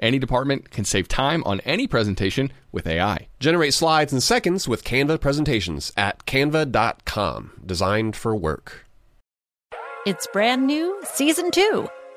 Any department can save time on any presentation with AI. Generate slides in seconds with Canva presentations at canva.com. Designed for work. It's brand new, season two.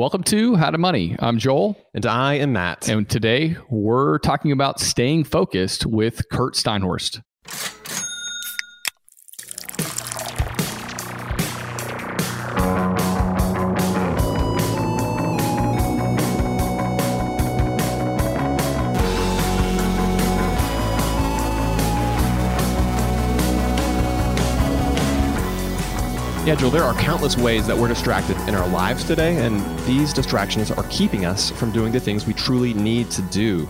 Welcome to How to Money. I'm Joel. And I am Matt. And today we're talking about staying focused with Curt Steinhorst. Joel, there are countless ways that we're distracted in our lives today, and these distractions are keeping us from doing the things we truly need to do.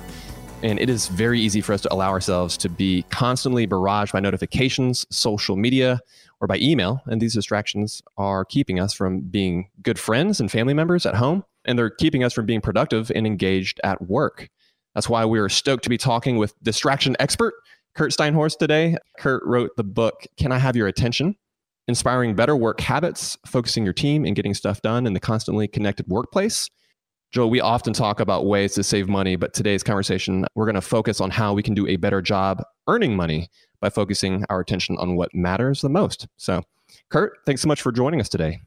And it is very easy for us to allow ourselves to be constantly barraged by notifications, social media, or by email. And these distractions are keeping us from being good friends and family members at home, and they're keeping us from being productive and engaged at work. That's why we are stoked to be talking with distraction expert Curt Steinhorst today. Curt wrote the book, Can I Have Your Attention? Inspiring better work habits, focusing your team, and getting stuff done in the constantly connected workplace. Joel, we often talk about ways to save money, but today's conversation, we're going to focus on how we can do a better job earning money by focusing our attention on what matters the most. So, Curt, thanks so much for joining us today.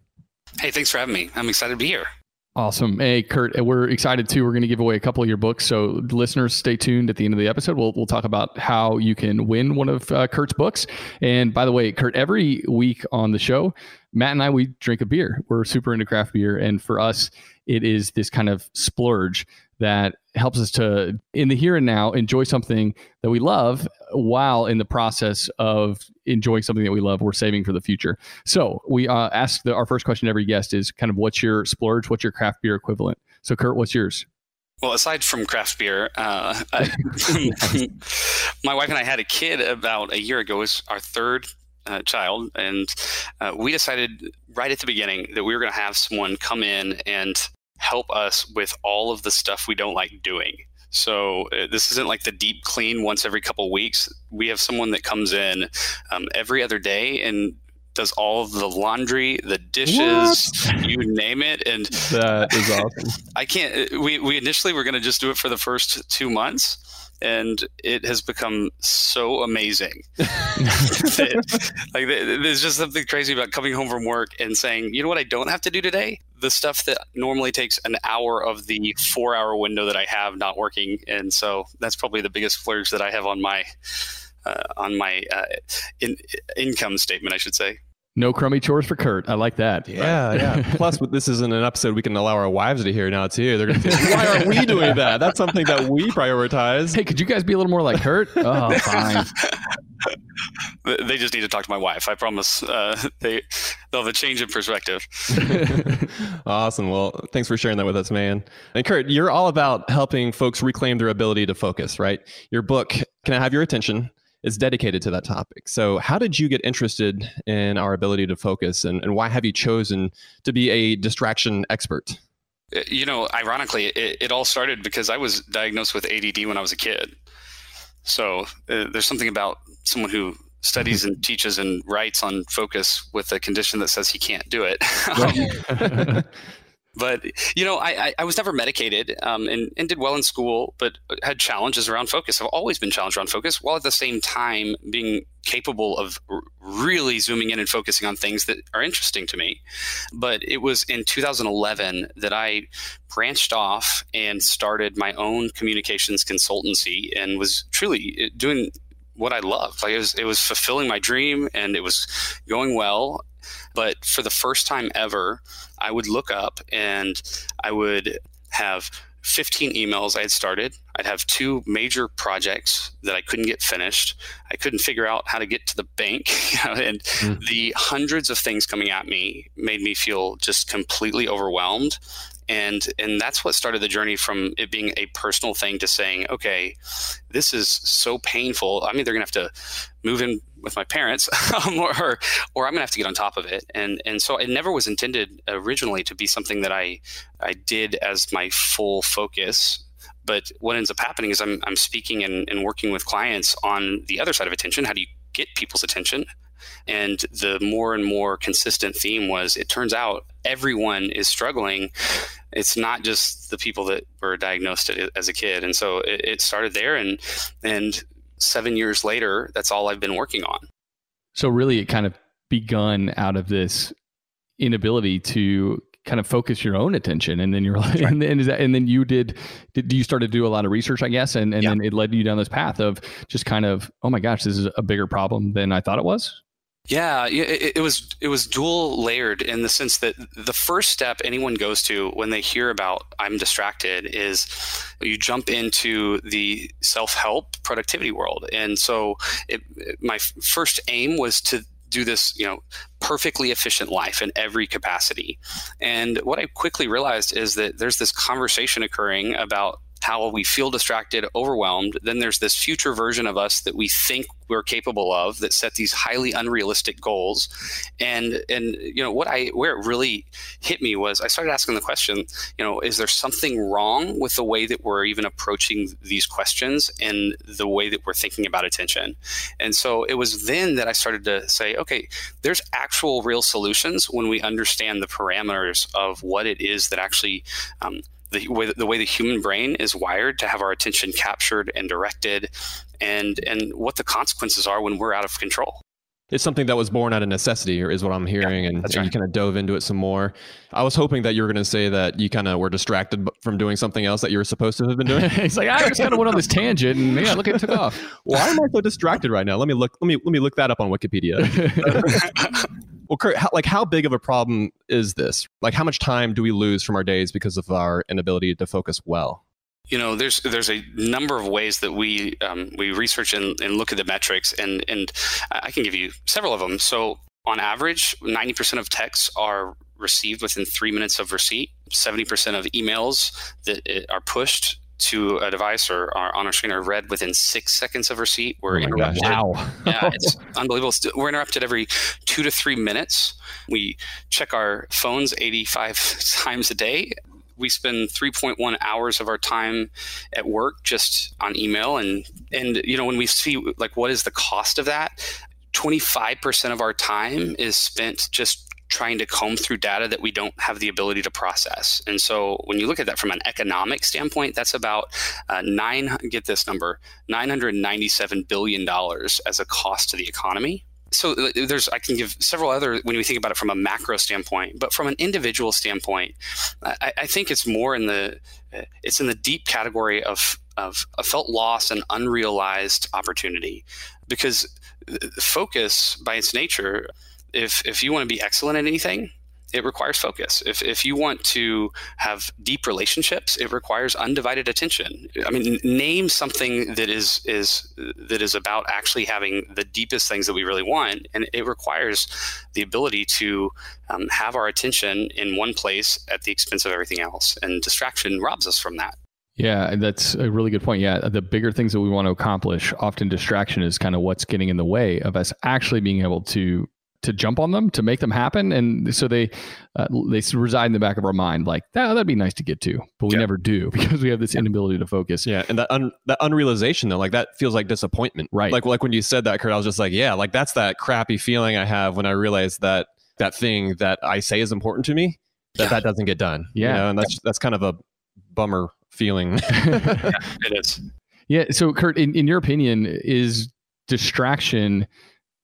Hey, thanks for having me. I'm excited to be here. Awesome. Hey, Curt, we're excited too. We're going to give away a couple of your books. So, listeners, stay tuned at the end of the episode. We'll, we'll talk about how you can win one of uh, Curt's books. And by the way, Curt, every week on the show, Matt and I, we drink a beer. We're super into craft beer. And for us, it is this kind of splurge that helps us to, in the here and now, enjoy something that we love while in the process of enjoying something that we love, we're saving for the future. So we uh, ask the, our first question to every guest is kind of what's your splurge? What's your craft beer equivalent? So, Curt, what's yours? Well, aside from craft beer, uh, I, my wife and I had a kid about a year ago. It was our third uh, child, and uh, we decided right at the beginning that we were going to have someone come in and help us with all of the stuff we don't like doing. So uh, this isn't like the deep clean once every couple weeks. We have someone that comes in um, every other day and does all of the laundry, the dishes, what? you name it. And that is awesome. I can't. Uh, we we initially were going to just do it for the first two months and it has become so amazing. that, like there's just something crazy about coming home from work and saying, you know what, I don't have to do today. The stuff that normally takes an hour of the four-hour window that I have not working, and so that's probably the biggest splurge that I have on my uh, on my uh, in, income statement, I should say. No crummy chores for Curt. I like that. Yeah, yeah. Plus, this isn't an episode we can allow our wives to hear now too. They're going to think, why are we doing that? That's something that we prioritize. Hey, could you guys be a little more like Curt? Oh, fine. they just need to talk to my wife. I promise. Uh, they they'll have a change in perspective. awesome. Well, thanks for sharing that with us, man. And Curt, you're all about helping folks reclaim their ability to focus, right? Your book, Can I Have Your Attention? Is dedicated to that topic. So, how did you get interested in our ability to focus, and, and why have you chosen to be a distraction expert? Uh, you know, ironically, it, it all started because I was diagnosed with ADD when I was a kid. So, uh, there's something about someone who studies and teaches and writes on focus with a condition that says he can't do it. But you know, I, I was never medicated um, and, and did well in school, but had challenges around focus. I've always been challenged around focus, while at the same time being capable of really zooming in and focusing on things that are interesting to me. But it was in 2011 that I branched off and started my own communications consultancy and was truly uh, doing what I loved. Like it was, it was fulfilling my dream and it was going well. But for the first time ever, I would look up and I would have 15 emails I had started. I'd have two major projects that I couldn't get finished. I couldn't figure out how to get to the bank. and mm. the hundreds of things coming at me made me feel just completely overwhelmed and and that's what started the journey from it being a personal thing to saying okay this is so painful. I mean they're gonna have to move in with my parents um, or or i'm gonna have to get on top of it. And and so it never was intended originally to be something that i i did as my full focus. But what ends up happening is i'm, I'm speaking and, and working with clients on the other side of attention. How do you get people's attention and the more and more consistent theme was it turns out everyone is struggling. It's not just the people that were diagnosed as a kid. And so it, it started there. And, and seven years later, that's all I've been working on. So really, it kind of begun out of this inability to kind of focus your own attention and then you're like right. and, then that, and then you did did you start to do a lot of research i guess and, and yeah. then it led you down this path of just kind of oh my gosh this is a bigger problem than i thought it was yeah, it, it, was it was dual layered in the sense that the first step anyone goes to when they hear about I'm distracted is you jump into the self help productivity world, and so it, my first aim was to do this, you know, perfectly efficient life in every capacity. And what I quickly realized is that there's this conversation occurring about how we feel distracted, overwhelmed. Then there's this future version of us that we think we're capable of that set these highly unrealistic goals. And and you know what I where it really hit me was I started asking the question, you know, is there something wrong with the way that we're even approaching these questions and the way that we're thinking about attention? And so it was then that I started to say, okay, there's actual real solutions when we understand the parameters of what it is that actually um, the way, the way the human brain is wired to have our attention captured and directed and and what the consequences are when we're out of control. It's something that was born out of necessity is what i'm hearing yeah, and, and you kind of dove into it some more. I was hoping that you were going to say that you kind of were distracted from doing something else that you were supposed to have been doing. It's like i just kind of went on this tangent and yeah look it took off. Why am i so distracted right now? Let me look let me let me look that up on wikipedia well, Curt, how, like how big of a problem is this? Like how much time do we lose from our days because of our inability to focus well? You know, there's there's a number of ways that we um, we research and, and look at the metrics, and and I can give you several of them. So on average, 90% of texts are received within three minutes of receipt. 70% of emails that uh, are pushed to a device or, on a screen are read within six seconds of receipt. We're oh interrupted. Wow. yeah, it's unbelievable. We're interrupted every two to three minutes. We check our phones 85 times a day. We spend 3.1 hours of our time at work just on email. And, and, you know, when we see like what is the cost of that, 25% of our time is spent just trying to comb through data that we don't have the ability to process. And so when you look at that from an economic standpoint, that's about uh, nine, get this number, $997 billion as a cost to the economy so uh, there's i can give several other when we think about it from a macro standpoint but from an individual standpoint i, I think it's more in the uh, it's in the deep category of of a felt loss and unrealized opportunity because uh, focus by its nature if if you want to be excellent at anything, it requires focus. If, if you want to have deep relationships, it requires undivided attention. I mean, name something that is is that is about actually having the deepest things that we really want, and it requires the ability to um, have our attention in one place at the expense of everything else. And distraction robs us from that. Yeah, that's a really good point. Yeah, the bigger things that we want to accomplish, often distraction is kind of what's getting in the way of us actually being able to to jump on them to make them happen and so they uh, they reside in the back of our mind like that that'd be nice to get to but we yeah. never do because we have this inability to focus yeah and that un, that unrealization though like that feels like disappointment right like like when you said that curt i was just like yeah like that's that crappy feeling i have when i realize that that thing that i say is important to me that yeah. that doesn't get done yeah you know? and that's that's kind of a bummer feeling. yeah, it is. Yeah. So, Curt, in, in your opinion, is distraction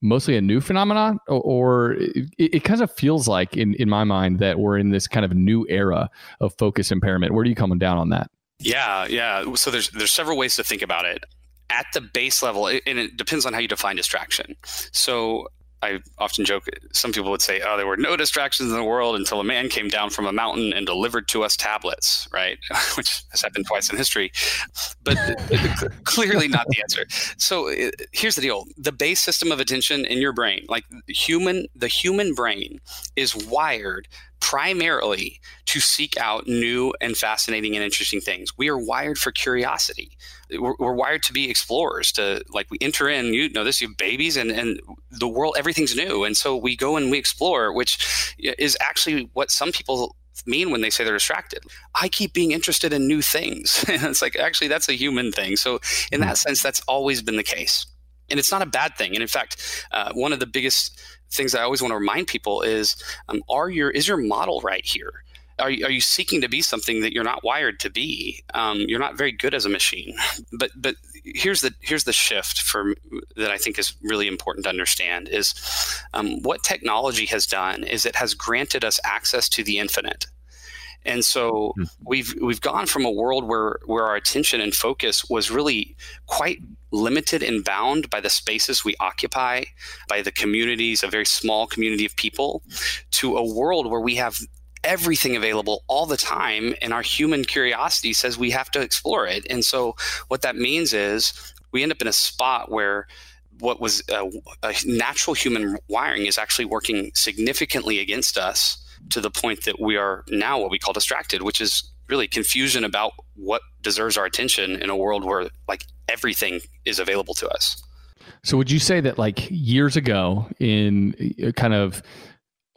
mostly a new phenomenon, or, or it, it, kind of feels like, in, in my mind, that we're in this kind of new era of focus impairment? Where are you coming down on that? Yeah, yeah. So there's there's several ways to think about it. At the base level, and it depends on how you define distraction. So I often joke, some people would say, oh, there were no distractions in the world until a man came down from a mountain and delivered to us tablets, right? Which has happened twice in history, but clearly not the answer. So uh, here's the deal the base system of attention in your brain, like human, the human brain is wired primarily to seek out new and fascinating and interesting things. We are wired for curiosity. We're, we're, wired to be explorers. To like we enter in, you know, this you have babies and and the world, everything's new, and so we go and we explore, which is actually what some people mean when they say they're distracted. I keep being interested in new things. And it's like actually that's a human thing. So in that hmm. sense, that's always been the case. And it's not a bad thing. And in fact, uh, one of the biggest things I always want to remind people is um, are your is your model right here? Are you, are you seeking to be something that you're not wired to be? Um, you're not very good as a machine. But but here's the here's the shift for that I think is really important to understand is um, what technology has done is it has granted us access to the infinite. And so hmm. we've we've gone from a world where where our attention and focus was really quite limited and bound by the spaces we occupy, by the communities, a very small community of people, to a world where we have everything available all the time and our human curiosity says we have to explore it. And so what that means is we end up in a spot where what was a, a natural human wiring is actually working significantly against us to the point that we are now what we call distracted, which is really confusion about what deserves our attention in a world where like everything is available to us. So would you say that like years ago in uh, kind of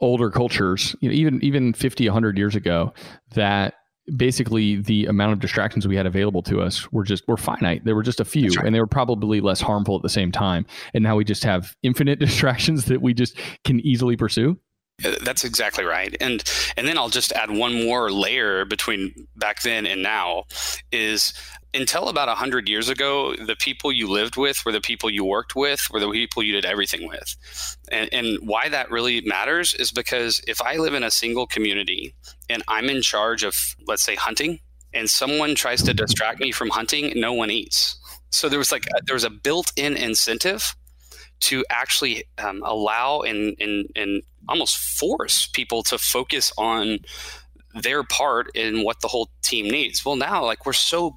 older cultures, you know, even even 50 100 years ago that basically the amount of distractions we had available to us were just were finite. There were just a few right. and they were probably less harmful at the same time. And now we just have infinite distractions that we just can easily pursue. That's exactly right. And and then I'll just add one more layer between back then and now is until about 100 years ago, the people you lived with were the people you worked with, were the people you did everything with. And, and why that really matters is because if I live in a single community and I'm in charge of, let's say, hunting, and someone tries to distract me from hunting, no one eats. So there was like a, there was a built-in incentive to actually um, allow and, and and almost force people to focus on their part in what the whole team needs. Well, now, like we're so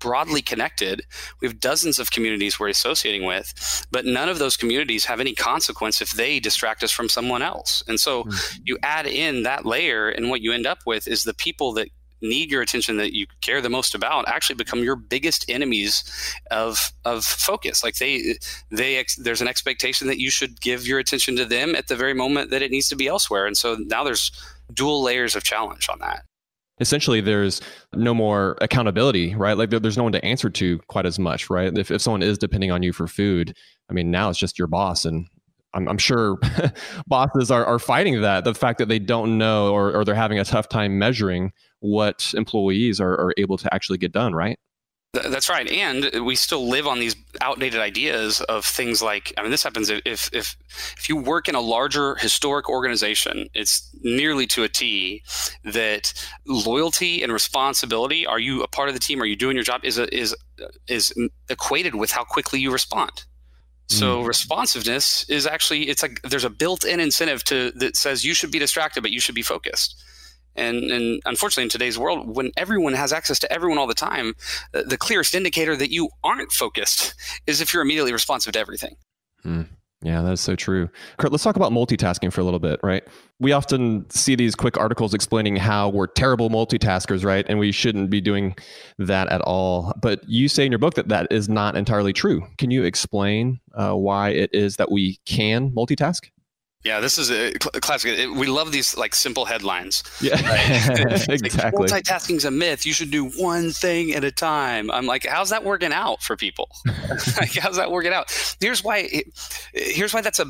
broadly connected. We have dozens of communities we're associating with, but none of those communities have any consequence if they distract us from someone else. And so mm-hmm. you add in that layer, and what you end up with is the people that need your attention that you care the most about actually become your biggest enemies of of focus. Like they they ex, there's an expectation that you should give your attention to them at the very moment that it needs to be elsewhere. And so now there's dual layers of challenge on that. Essentially there's no more accountability right? Like there, there's no one to answer to quite as much right? If, if someone is depending on you for food i mean now it's just your boss. And I'm, I'm sure bosses are, are fighting that the fact that they don't know or, or they're having a tough time measuring what employees are, are able to actually get done, right? That's right, and we still live on these outdated ideas of things like. I mean, this happens if if if you work in a larger historic organization, it's nearly to a T that loyalty and responsibility. Are you a part of the team? Are you doing your job? Is a, is is equated with how quickly you respond So mm. responsiveness is actually it's like there's a built-in incentive to that says you should be distracted, but you should be focused. And, and unfortunately, in today's world, when everyone has access to everyone all the time, the clearest indicator that you aren't focused is if you're immediately responsive to everything. Mm. Yeah, that's so true. Curt, let's talk about multitasking for a little bit, right? We often see these quick articles explaining how we're terrible multitaskers, right? And we shouldn't be doing that at all. But you say in your book that that is not entirely true. Can you explain uh, why it is that we can multitask? Yeah, this is a classic. We love these like simple headlines. Yeah, right? exactly. Like, Multitasking a myth. You should do one thing at a time. I'm like, how's that working out for people? like, how's that working out? Here's why. Here's why that's a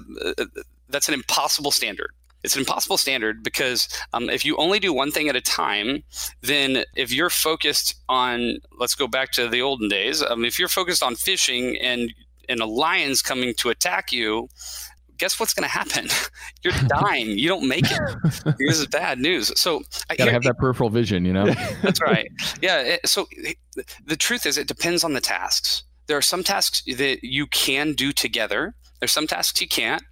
that's an impossible standard. It's an impossible standard because um, if you only do one thing at a time, then if you're focused on, let's go back to the olden days. Um, if you're focused on fishing and and a lion's coming to attack you, guess what's going to happen? You're dying. You don't make it. this is bad news. So I gotta have that peripheral vision, you know. that's right. Yeah. It, so the truth is, it depends on the tasks. There are some tasks that you can do together. There's some tasks you can't,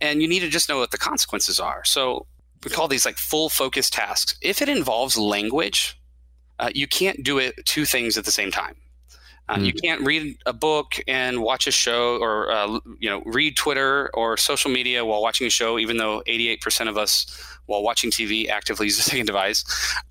and you need to just know what the consequences are. So we call these like full focus tasks. If it involves language, uh, you can't do it two things at the same time. Uh, mm. You can't read a book and watch a show, or uh, you know, read Twitter or social media while watching a show. Even though 88% of us, while watching TV, actively use a second device,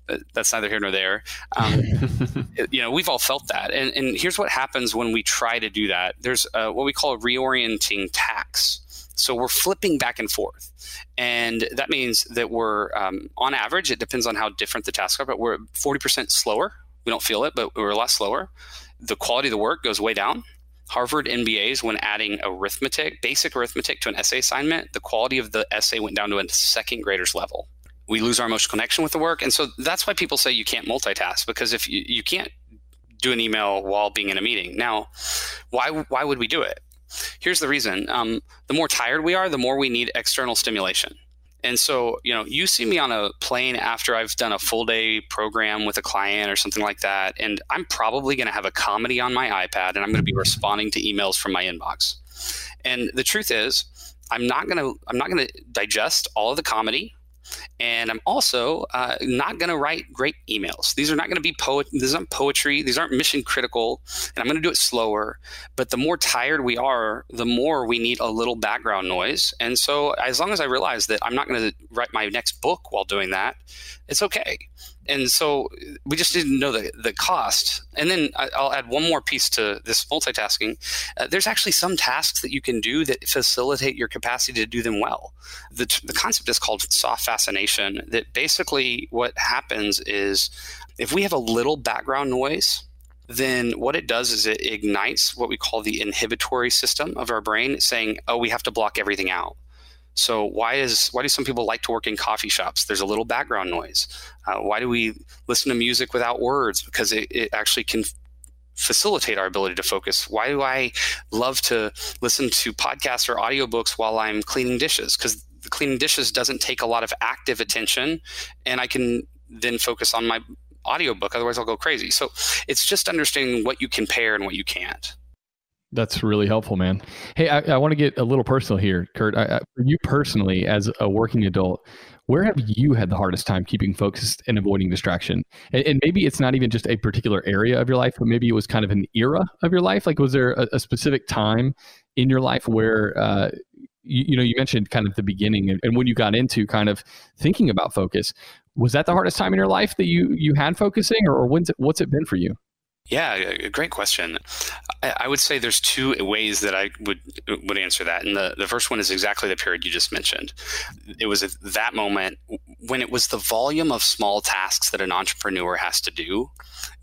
uh, that's neither here nor there. Um, you know, we've all felt that. And, and, here's what happens when we try to do that. There's uh, what we call a reorienting tax. So we're flipping back and forth. And that means that we're, um, on average, it depends on how different the tasks are, but we're 40% slower. We don't feel it, but we're a lot slower the quality of the work goes way down. Harvard MBAs, when adding arithmetic, basic arithmetic to an essay assignment, the quality of the essay went down to a second grader's level. We lose our emotional connection with the work. And so that's why people say you can't multitask because if you, you can't do an email while being in a meeting. Now, why, why would we do it? Here's the reason. Um, the more tired we are, the more we need external stimulation. And so, you know, you see me on a plane after I've done a full day program with a client or something like that, and I'm probably going to have a comedy on my iPad and I'm going to be mm-hmm. responding to emails from my inbox. And the truth is, I'm not going to I'm not going to digest all of the comedy and I'm also uh, not going to write great emails. These are not going to be poet. These aren't poetry. These aren't mission critical. And I'm going to do it slower. But the more tired we are, the more we need a little background noise. And so, as long as I realize that I'm not going to write my next book while doing that, it's okay and so we just didn't know the, the cost. And then I'll add one more piece to this multitasking. Uh, there's actually some tasks that you can do that facilitate your capacity to do them well. The, the concept is called soft fascination. That basically what happens is if we have a little background noise, then what it does is it ignites what we call the inhibitory system of our brain, saying, oh, we have to block everything out. So why is why do some people like to work in coffee shops? There's a little background noise. Uh, why do we listen to music without words? Because it, it actually can facilitate our ability to focus. Why do I love to listen to podcasts or audiobooks while I'm cleaning dishes? Because the cleaning dishes doesn't take a lot of active attention, and I can then focus on my audiobook. Otherwise, I'll go crazy. So it's just understanding what you can pair and what you can't. That's really helpful, man. Hey, I, I want to get a little personal here, Curt. I, I, for you personally, as a working adult, where have you had the hardest time keeping focused and avoiding distraction? And, and, maybe it's not even just a particular area of your life, but maybe it was kind of an era of your life. Like, was there a, a specific time in your life where, uh, you, you, know, you mentioned kind of the beginning and, and when you got into kind of thinking about focus, was that the hardest time in your life that you you had focusing, or, or when's it, what's it been for you? Yeah, great question. I would say there's two ways that I would would answer that, and the, the first one is exactly the period you just mentioned. It was at that moment when it was the volume of small tasks that an entrepreneur has to do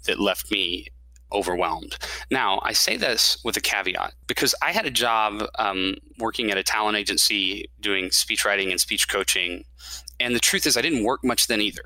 that left me overwhelmed. Now, I say this with a caveat because I had a job um, working at a talent agency doing speech writing and speech coaching, and the truth is, I didn't work much then either.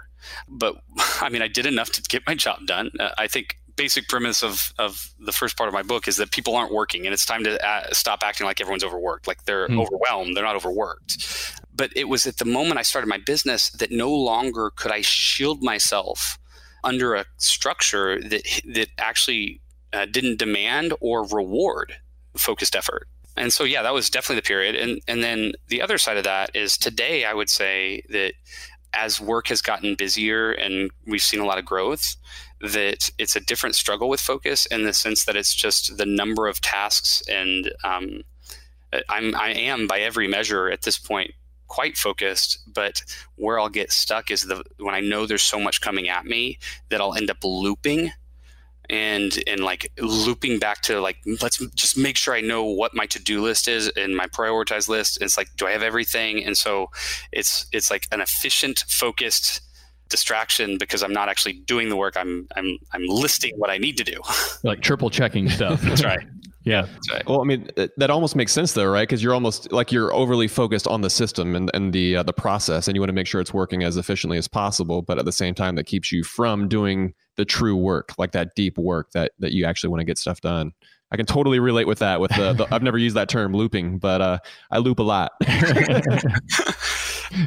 But I mean, I did enough to get my job done. Uh, I think basic premise of of the first part of my book is that people aren't working and it's time to uh, stop acting like everyone's overworked like they're mm. overwhelmed they're not overworked but it was at the moment i started my business that no longer could i shield myself under a structure that that actually uh, didn't demand or reward focused effort and so yeah, that was definitely the period. And and then the other side of that is today I would say that as work has gotten busier and we've seen a lot of growth, that it's a different struggle with focus in the sense that it's just the number of tasks and um, I'm I am by every measure at this point quite focused, but where I'll get stuck is the when I know there's so much coming at me that I'll end up looping and and like looping back to like let's just make sure I know what my to-do list is and my prioritized list. And it's like, do I have everything? And so it's it's like an efficient, focused distraction because I'm not actually doing the work. I'm I'm I'm listing what I need to do. like triple checking stuff. That's right. Yeah. Right. Well, I mean, that almost makes sense though, right? Because you're almost like you're overly focused on the system and, and the uh, the process, and you want to make sure it's working as efficiently as possible. But at the same time, that keeps you from doing the true work, like that deep work that that you actually want to get stuff done. I can totally relate with that. With the, the I've never used that term looping, but uh, I loop a lot.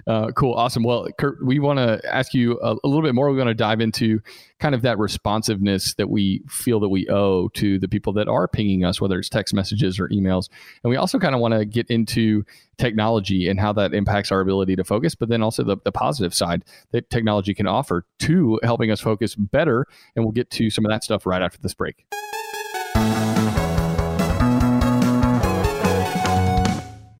uh, cool, awesome. Well, Curt, we want to ask you a, a, little bit more. We want to dive into kind of that responsiveness that we feel that we owe to the people that are pinging us, whether it's text messages or emails. And we also kind of want to get into technology and how that impacts our ability to focus, but then also the, the positive side that technology can offer to helping us focus better. And we'll get to some of that stuff right after this break.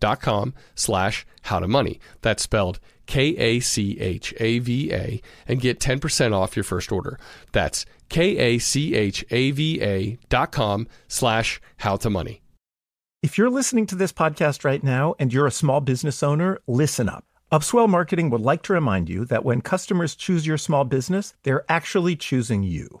Ka'Chava com slash how to money. That's spelled K A C H A V A and get 10% off your first order. That's K A C H A V A dot com slash how to money. If you're listening to this podcast right now and you're a small business owner, listen up. Upswell Marketing would like to remind you that when customers choose your small business, they're actually choosing you.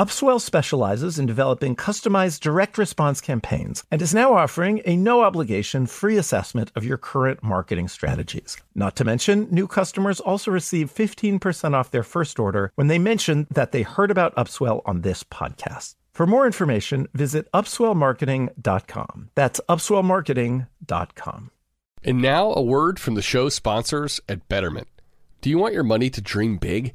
Upswell specializes in developing customized direct response campaigns and is now offering a no obligation free assessment of your current marketing strategies. Not to mention, new customers also receive 15% off their first order when they mention that they heard about Upswell on this podcast. For more information, visit upswellmarketing.com. That's upswellmarketing.com. And now a word from the show sponsors at Betterment. Do you want your money to dream big?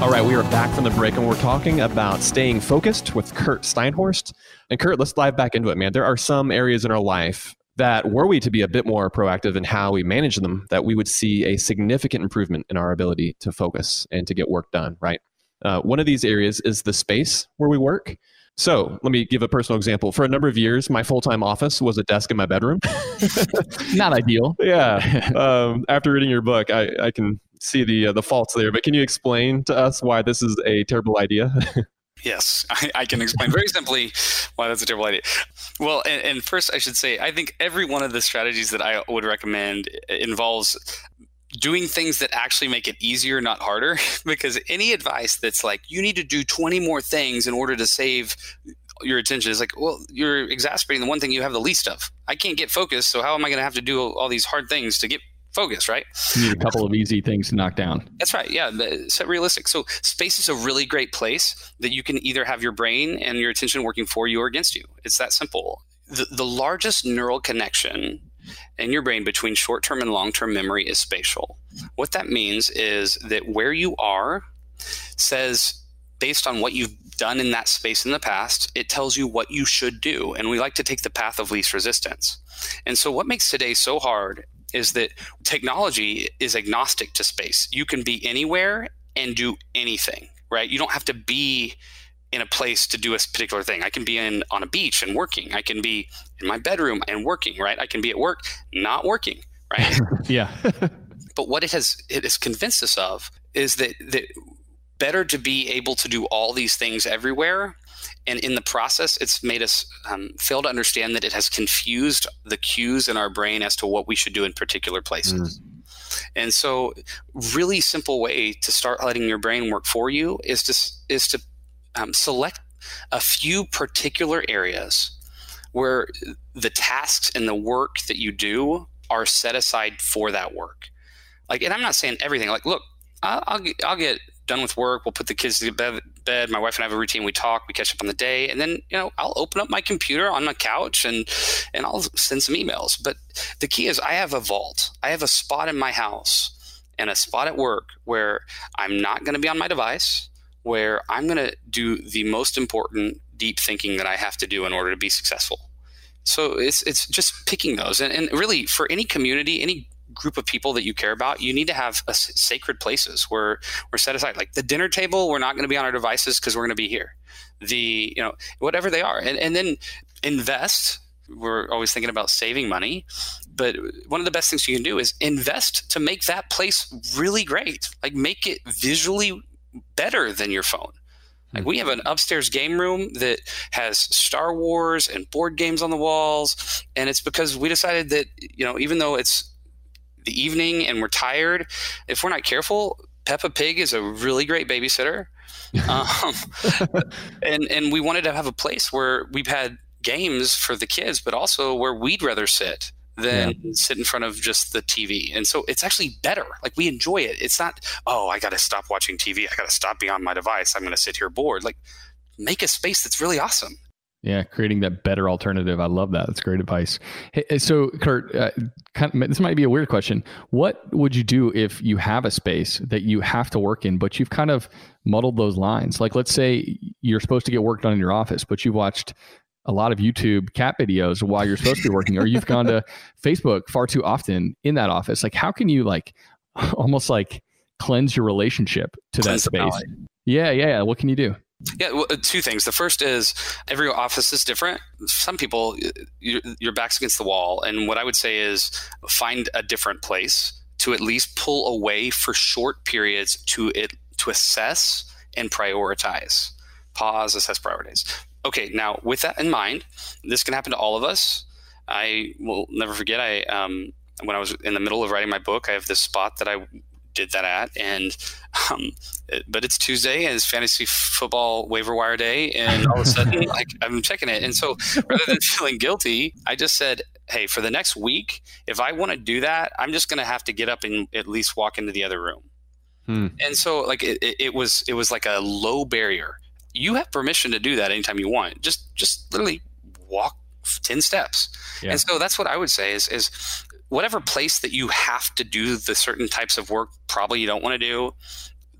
All right, we are back from the break and we're talking about staying focused with Curt Steinhorst. And Curt, let's dive back into it, man. There are some areas in our life that were we to be a bit more proactive in how we manage them, that we would see a significant improvement in our ability to focus and to get work done, right? Uh, one of these areas is the space where we work. So let me give a personal example. For a number of years, my full time office was a desk in my bedroom. Not ideal. Yeah. Um, after reading your book, I, I can see the uh, the faults there. But can you explain to us why this is a terrible idea? Yes, I, I, can explain very simply why that's a terrible idea. Well, and, and, first, I should say, I think every one of the strategies that I would recommend involves doing things that actually make it easier, not harder. because any advice that's like, you need to do 20 more things in order to save your attention is like, well, you're exasperating the one thing you have the least of. I can't get focused, so how am I going to have to do all these hard things to get focus, right? You need a couple of easy things to knock down. That's right. Yeah. Set realistic. So space is a really great place that you can either have your brain and your attention working for you or against you. It's that simple. The, the largest neural connection in your brain between short term and long term memory is spatial. What that means is that where you are says, based on what you've done in that space in the past, it tells you what you should do. And we like to take the path of least resistance. And so, what makes today so hard is that technology is agnostic to space. You can be anywhere and do anything, right? You don't have to be in a place to do a particular thing. I can be in on a beach and working. I can be in my bedroom and working, right? I can be at work not working, right? yeah. but what it has it has convinced us of is that that better to be able to do all these things everywhere and in the process, it's made us um, fail to understand that it has confused the cues in our brain as to what we should do in particular places. Mm. And so, really simple way to start letting your brain work for you is to is to um, select a few particular areas where the tasks and the work that you do are set aside for that work. Like, and I'm not saying everything. Like, look, I'll, I'll I'll get done with work. We'll put the kids to bed. My wife and I have a routine. We talk, we catch up on the day, and then you know I'll open up my computer on my couch and and I'll send some emails. But the key is I have a vault. I have a spot in my house and a spot at work where I'm not going to be on my device, where I'm going to do the most important deep thinking that I have to do in order to be successful. So it's it's just picking those, and, and really for any community, any group of people that you care about, you need to have a, sacred places where we're set aside. Like the dinner table, we're not going to be on our devices because we're going to be here. The you know whatever they are, and and then invest. We're always thinking about saving money, but one of the best things you can do is invest to make that place really great. Like make it visually better than your phone. Like hmm. we have an upstairs game room that has Star Wars and board games on the walls, and it's because we decided that you know even though it's the evening and we're tired, if we're not careful, Peppa Pig is a really great babysitter. um, and and we wanted to have a place where we've had games for the kids, but also where we'd rather sit than yeah. sit in front of just the TV. And so it's actually better. Like we enjoy it. It's not, oh, I got to stop watching TV. I got to stop being on my device. I'm going to sit here bored. Like make a space that's really awesome. Yeah, creating that better alternative. I love that. That's great advice. Hey, so, Curt, uh, kind of, this might be a weird question. What would you do if you have a space that you have to work in, but you've kind of muddled those lines? Like, let's say you're supposed to get work done in your office, but you've watched a lot of YouTube cat videos while you're supposed to be working, or you've gone to Facebook far too often in that office. Like, how can you like almost like cleanse your relationship to that space? Yeah, yeah, yeah. What can you do? Yeah, uh, two things. The first is every office is different. Some people, your, back's against the wall. And what I would say is find a different place to at least pull away for short periods to it to assess and prioritize. Pause, assess, prioritize. Okay, now with that in mind, this can happen to all of us. I will never forget. I um, when I was in the middle of writing my book, I have this spot that I did that at, and um, but it's Tuesday and it's fantasy football waiver wire day, and all of a sudden, like I'm checking it, and so rather than feeling guilty, I just said, "Hey, for the next week, if I want to do that, I'm just going to have to get up and at least walk into the other room." Hmm. And so like it, it was it was like a low barrier. You have permission to do that anytime you want. Just just literally walk 10 steps. Yeah. And so that's what I would say is is whatever place that you have to do the certain types of work probably you don't want to do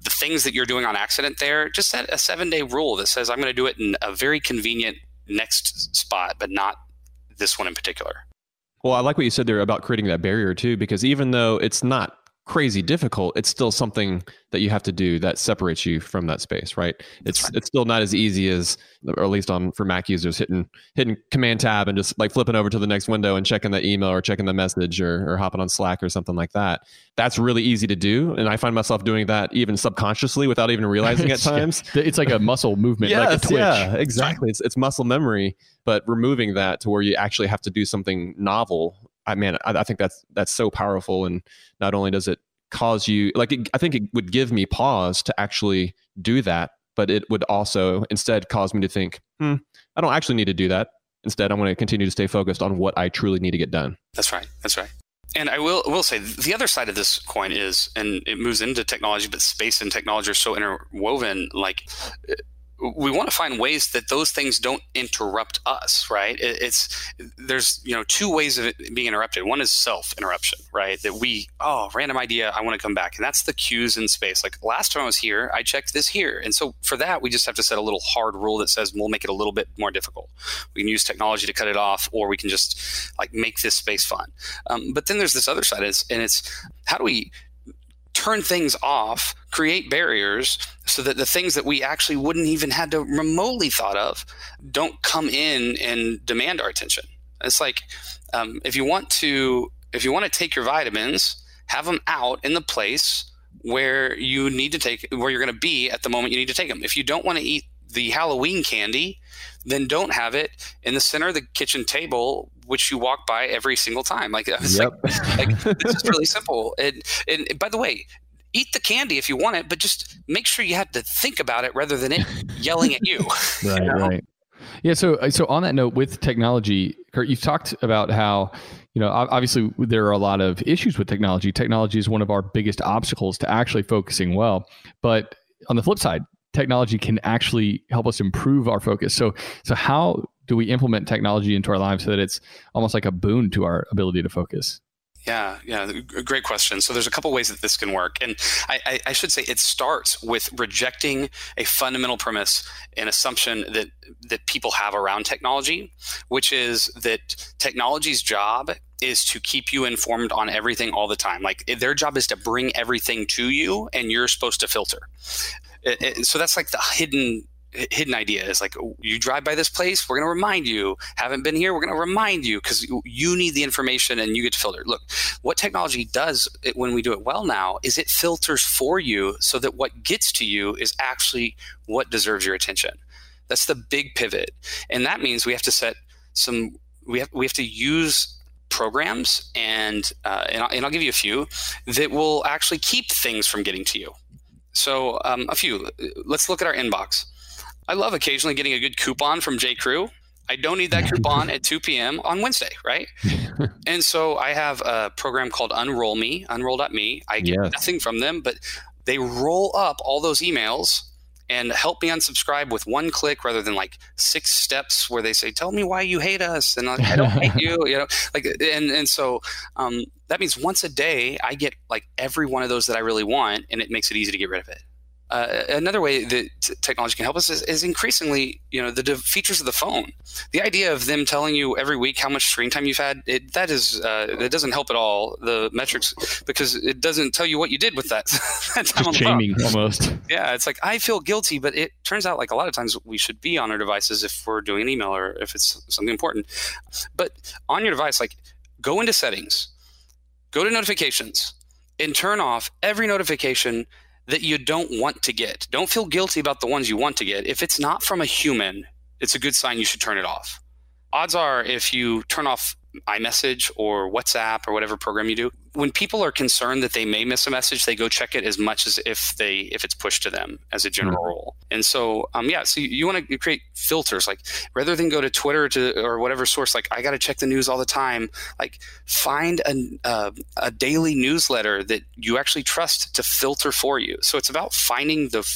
the things that you're doing on accident there just set a seven day rule that says i'm going to do it in a very convenient next spot but not this one in particular. Well i like what you said there about creating that barrier too because even though it's not crazy difficult, it's still something that you have to do that separates you from that space, right? It's right. it's still not as easy as, or at least on for Mac users, hitting hitting Command Tab and just like flipping over to the next window and checking the email or checking the message or, or hopping on Slack or something like that. That's really easy to do, and I find myself doing that even subconsciously without even realizing at times. it's like a muscle movement, yes, like a twitch. Yeah, exactly. It's it's muscle memory, but removing that to where you actually have to do something novel I mean, I, I, think that's that's so powerful, and not only does it cause you like, it, I think it would give me pause to actually do that, but it would also instead cause me to think, hmm, I don't actually need to do that. Instead, I'm going to continue to stay focused on what I truly need to get done. That's right. That's right. And I will will say the other side of this coin is, and it moves into technology, but space and technology are so interwoven. Like we want to find ways that those things don't interrupt us right? It's there's you know two ways of being interrupted. One is self interruption right? That we oh random idea i want to come back. And that's the cues in space. Like last time i was here i checked this here. And so for that we just have to set a little hard rule that says we'll make it a little bit more difficult. We can use technology to cut it off or we can just like make this space fun. Um, but then there's this other side is and it's how do we turn things off, create barriers so that the things that we actually wouldn't even had to remotely thought of don't come in and demand our attention. It's like um, if you want to if you want to take your vitamins, have them out in the place where you need to take where you're going to be at the moment you need to take them. If you don't want to eat the Halloween candy, then don't have it in the center of the kitchen table which you walk by every single time. Like, yep. like, like this is really simple. And, and by the way, eat the candy if you want it, but just make sure you have to think about it rather than it yelling at you. right, you know? right. Yeah. So, uh, so on that note, with technology, Curt, you've talked about how you know obviously there are a lot of issues with technology. Technology is one of our biggest obstacles to actually focusing well. But on the flip side, technology can actually help us improve our focus. So, so how do we implement technology into our lives so that it's almost like a boon to our ability to focus? Yeah, yeah, great question. So there's a couple ways that this can work, and I, I, I, should say it starts with rejecting a fundamental premise and assumption that that people have around technology, which is that technology's job is to keep you informed on everything all the time. Like eh, their job is to bring everything to you, and you're supposed to filter. It, it, so that's like the hidden hidden idea. Is like you drive by this place we're going to remind you. Haven't been here we're going to remind you because you need the information and you get to filter look what technology does when we do it well now is it filters for you so that what gets to you is actually what deserves your attention. That's the big pivot. And that means we have to set some we have we have to use programs and uh, and, I'll, and I'll give you a few that will actually keep things from getting to you. So um, a few. Let's look at our inbox I love occasionally getting a good coupon from J. Crew. I don't need that coupon at 2 p.m. on Wednesday, right? and so I have a program called Unroll Me, unroll.me. I get yes. nothing from them, but they roll up all those emails and help me unsubscribe with one click rather than like six steps where they say, "Tell me why you hate us," and like, I don't hate you, you know, like, and and so um, that means once a day I get like every one of those that I really want, and it makes it easy to get rid of it. Uh, another way that t- technology can help us is, is increasingly, you know, the de- features of the phone. The idea of them telling you every week how much screen time you've had, it, that is, uh, it doesn't help at all the metrics because it doesn't tell you what you did with that. that Just shaming almost. Yeah, it's like I feel guilty, but it turns out like a lot of times we should be on our devices if we're doing an email or if it's something important. But on your device, like go into settings, go to notifications, and turn off every notification that you don't want to get. Don't feel guilty about the ones you want to get. If it's not from a human, it's a good sign you should turn it off. Odds are if you turn off iMessage or WhatsApp or whatever program you do, when people are concerned that they may miss a message, they go check it as much as if they if it's pushed to them as a general mm-hmm. rule. And so, um, yeah, so you, you want to create filters, like rather than go to Twitter to or whatever source, like I got to check the news all the time. Like find a uh, a daily newsletter that you actually trust to filter for you. So it's about finding the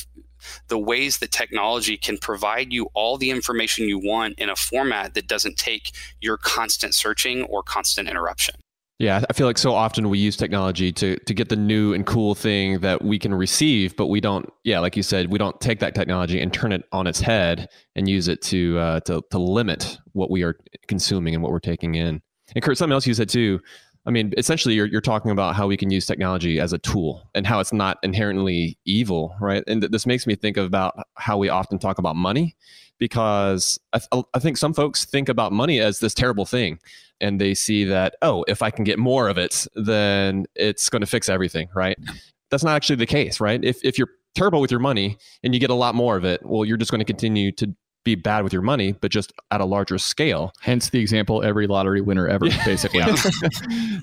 the ways that technology can provide you all the information you want in a format that doesn't take your constant searching or constant interruption. Yeah, I feel like so often we use technology to to get the new and cool thing that we can receive, but we don't. Yeah, like you said, we don't take that technology and turn it on its head and use it to uh, to to limit what we are consuming and what we're taking in. And Curt, something else you said too I mean, essentially, you're, you're talking about how we can use technology as a tool and how it's not inherently evil, right? And th- this makes me think about how we often talk about money because I, th- I think some folks think about money as this terrible thing and they see that, oh, if I can get more of it, then it's going to fix everything, right? That's not actually the case, right? If, if you're terrible with your money and you get a lot more of it, well, you're just going to continue to be bad with your money, but just at a larger scale. Hence the example every lottery winner ever, basically.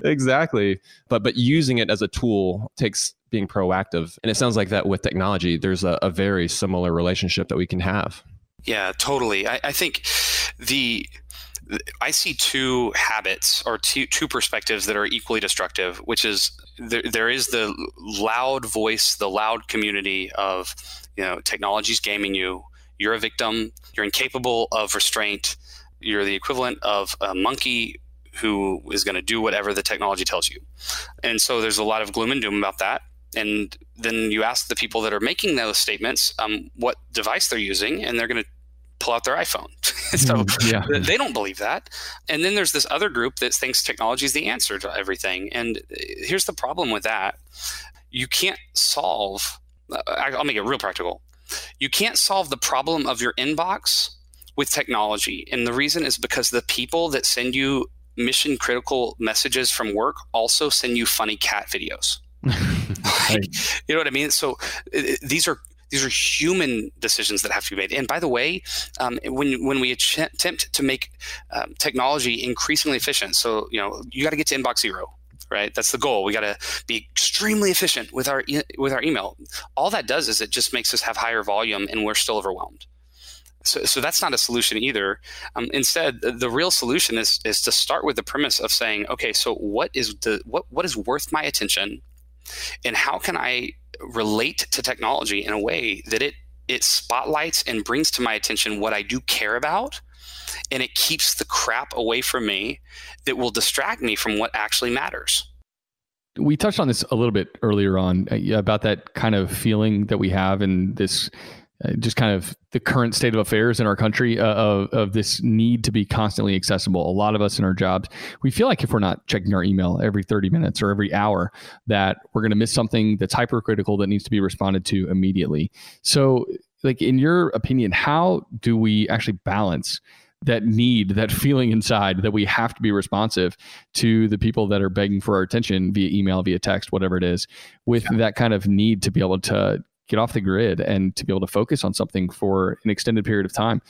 exactly. But but using it as a tool takes being proactive. And it sounds like that with technology, there's a, a very similar relationship that we can have. Yeah, totally. I, I think the I see two habits or two, two perspectives that are equally destructive, which is there, there is the loud voice, the loud community of, you know, technology's gaming you you're a victim. You're incapable of restraint. You're the equivalent of a monkey who is going to do whatever the technology tells you. And so there's a lot of gloom and doom about that. And then you ask the people that are making those statements um, what device they're using, and they're going to pull out their iPhone. so mm, yeah. they don't believe that. And then there's this other group that thinks technology is the answer to everything. And uh, here's the problem with that you can't solve, uh, I'll make it real practical. You can't solve the problem of your inbox with technology. And the reason is because the people that send you mission critical messages from work also send you funny cat videos. like, you know what I mean? So these are these are human decisions that have to be made. And by the way, um, when when we attempt to make um, technology increasingly efficient, so you know you got to get to inbox zero right? That's the goal. We got to be extremely efficient with our e- with our email. All that does is it just makes us have higher volume, and we're still overwhelmed. So, so that's not a solution either. Um, instead, the, the, real solution is is to start with the premise of saying, okay, so what is the what what is worth my attention, and how can I relate to technology in a way that it it spotlights and brings to my attention what I do care about and it keeps the crap away from me that will distract me from what actually matters. We touched on this a little bit earlier on uh, about that kind of feeling that we have in this uh, just kind of the current state of affairs in our country uh, of, of this need to be constantly accessible. A lot of us in our jobs, we feel like if we're not checking our email every 30 minutes or every hour, that we're going to miss something that's hypercritical that needs to be responded to immediately. So, like in your opinion, how do we actually balance that need, that feeling inside that we have to be responsive to the people that are begging for our attention via email, via text, whatever it is, with yeah. that kind of need to be able to get off the grid and to be able to focus on something for an extended period of time.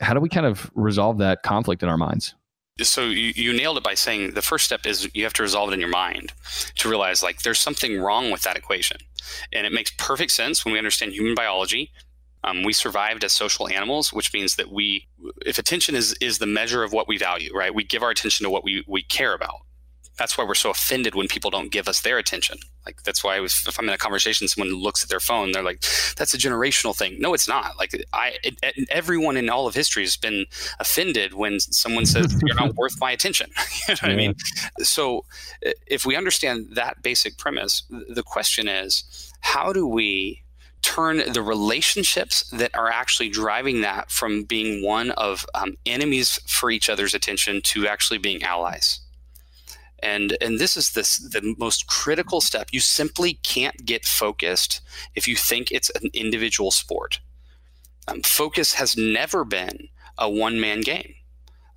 How do we kind of resolve that conflict in our minds? so you, you nailed it by saying the first step is you have to resolve it in your mind to realize like there's something wrong with that equation and it makes perfect sense when we understand human biology um, we survived as social animals, which means that we, if attention is is the measure of what we value, right? We give our attention to what we we care about. That's why we're so offended when people don't give us their attention. Like that's why was, if I'm in a conversation, someone looks at their phone, they're like, "That's a generational thing." No, it's not. Like I, it, everyone in all of history has been offended when someone says you're not worth my attention. you know what yeah. I mean? So if we understand that basic premise, the question is, how do we turn the relationships that are actually driving that from being one of um, enemies for each other's attention to actually being allies. And, and this is this, the most critical step. You simply can't get focused if you think it's an individual sport. Um, focus has never been a one man game.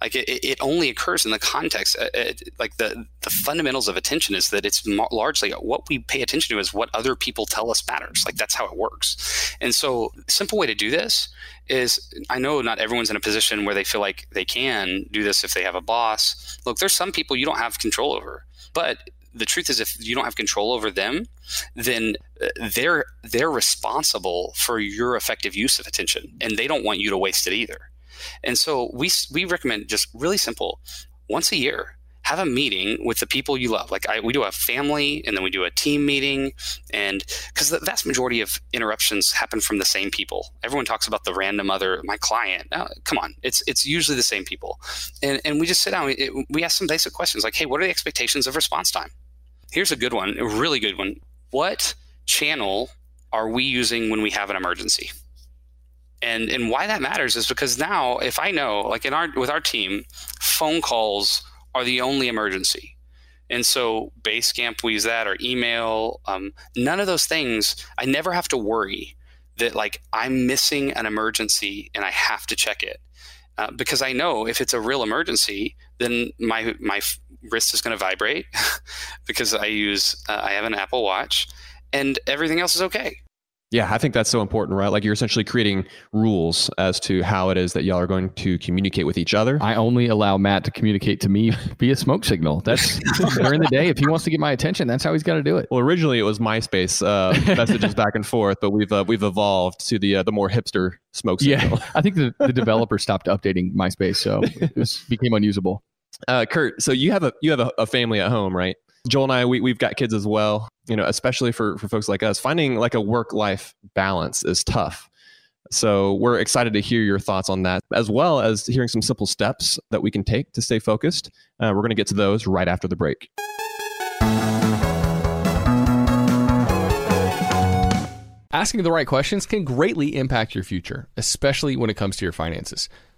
Like it, it only occurs in the context, uh, it, like the the fundamentals of attention is that it's largely what we pay attention to is what other people tell us matters. Like that's how it works. And so, simple way to do this is I know not everyone's in a position where they feel like they can do this if they have a boss. Look, there's some people you don't have control over, but the truth is if you don't have control over them then uh, they're they're responsible for your effective use of attention and they don't want you to waste it either and so we we recommend just really simple once a year have a meeting with the people you love. Like I, we do a family and then we do a team meeting. And because the vast majority of interruptions happen from the same people. Everyone talks about the random other, my client. Come on. It's, it's usually the same people. And, and we just sit down, it, we ask some basic questions like, Hey, what are the expectations of response time? Here's a good one, a really good one. What channel are we using when we have an emergency? And and why that matters is because now if i know like in our with our team phone calls are the only emergency. And so basecamp we use that or email um, none of those things i never have to worry that like i'm missing an emergency and i have to check it. Uh, because i know if it's a real emergency then my my wrist is going to vibrate because i use uh, i have an apple watch and everything else is okay yeah, I think that's so important, right? Like you're essentially creating rules as to how it is that y'all are going to communicate with each other. I only allow Matt to communicate to me via smoke signal. That's during the day. If he wants to get my attention, that's how he's got to do it. Well, originally it was MySpace uh, messages back and forth, but we've uh, we've evolved to the uh, the more hipster smoke signal. Yeah, I think the, the developer stopped updating MySpace, so it became unusable. Uh, Curt, so you have a you have a, a family at home, right? Joel and I, we, we've got kids as well. You know, especially for, for folks like us, finding like a work life balance is tough. So we're excited to hear your thoughts on that, as well as hearing some simple steps that we can take to stay focused. Uh, we're going to get to those right after the break. Asking the right questions can greatly impact your future, especially when it comes to your finances.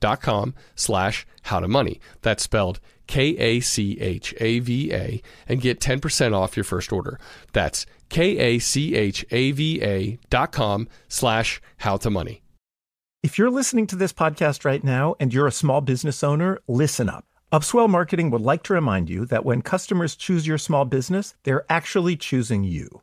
dot com slash how to money. That's spelled K A C H A V A and get 10% off your first order. That's K A C H A V A dot com slash how to money. If you're listening to this podcast right now and you're a small business owner, listen up. Upswell Marketing would like to remind you that when customers choose your small business, they're actually choosing you.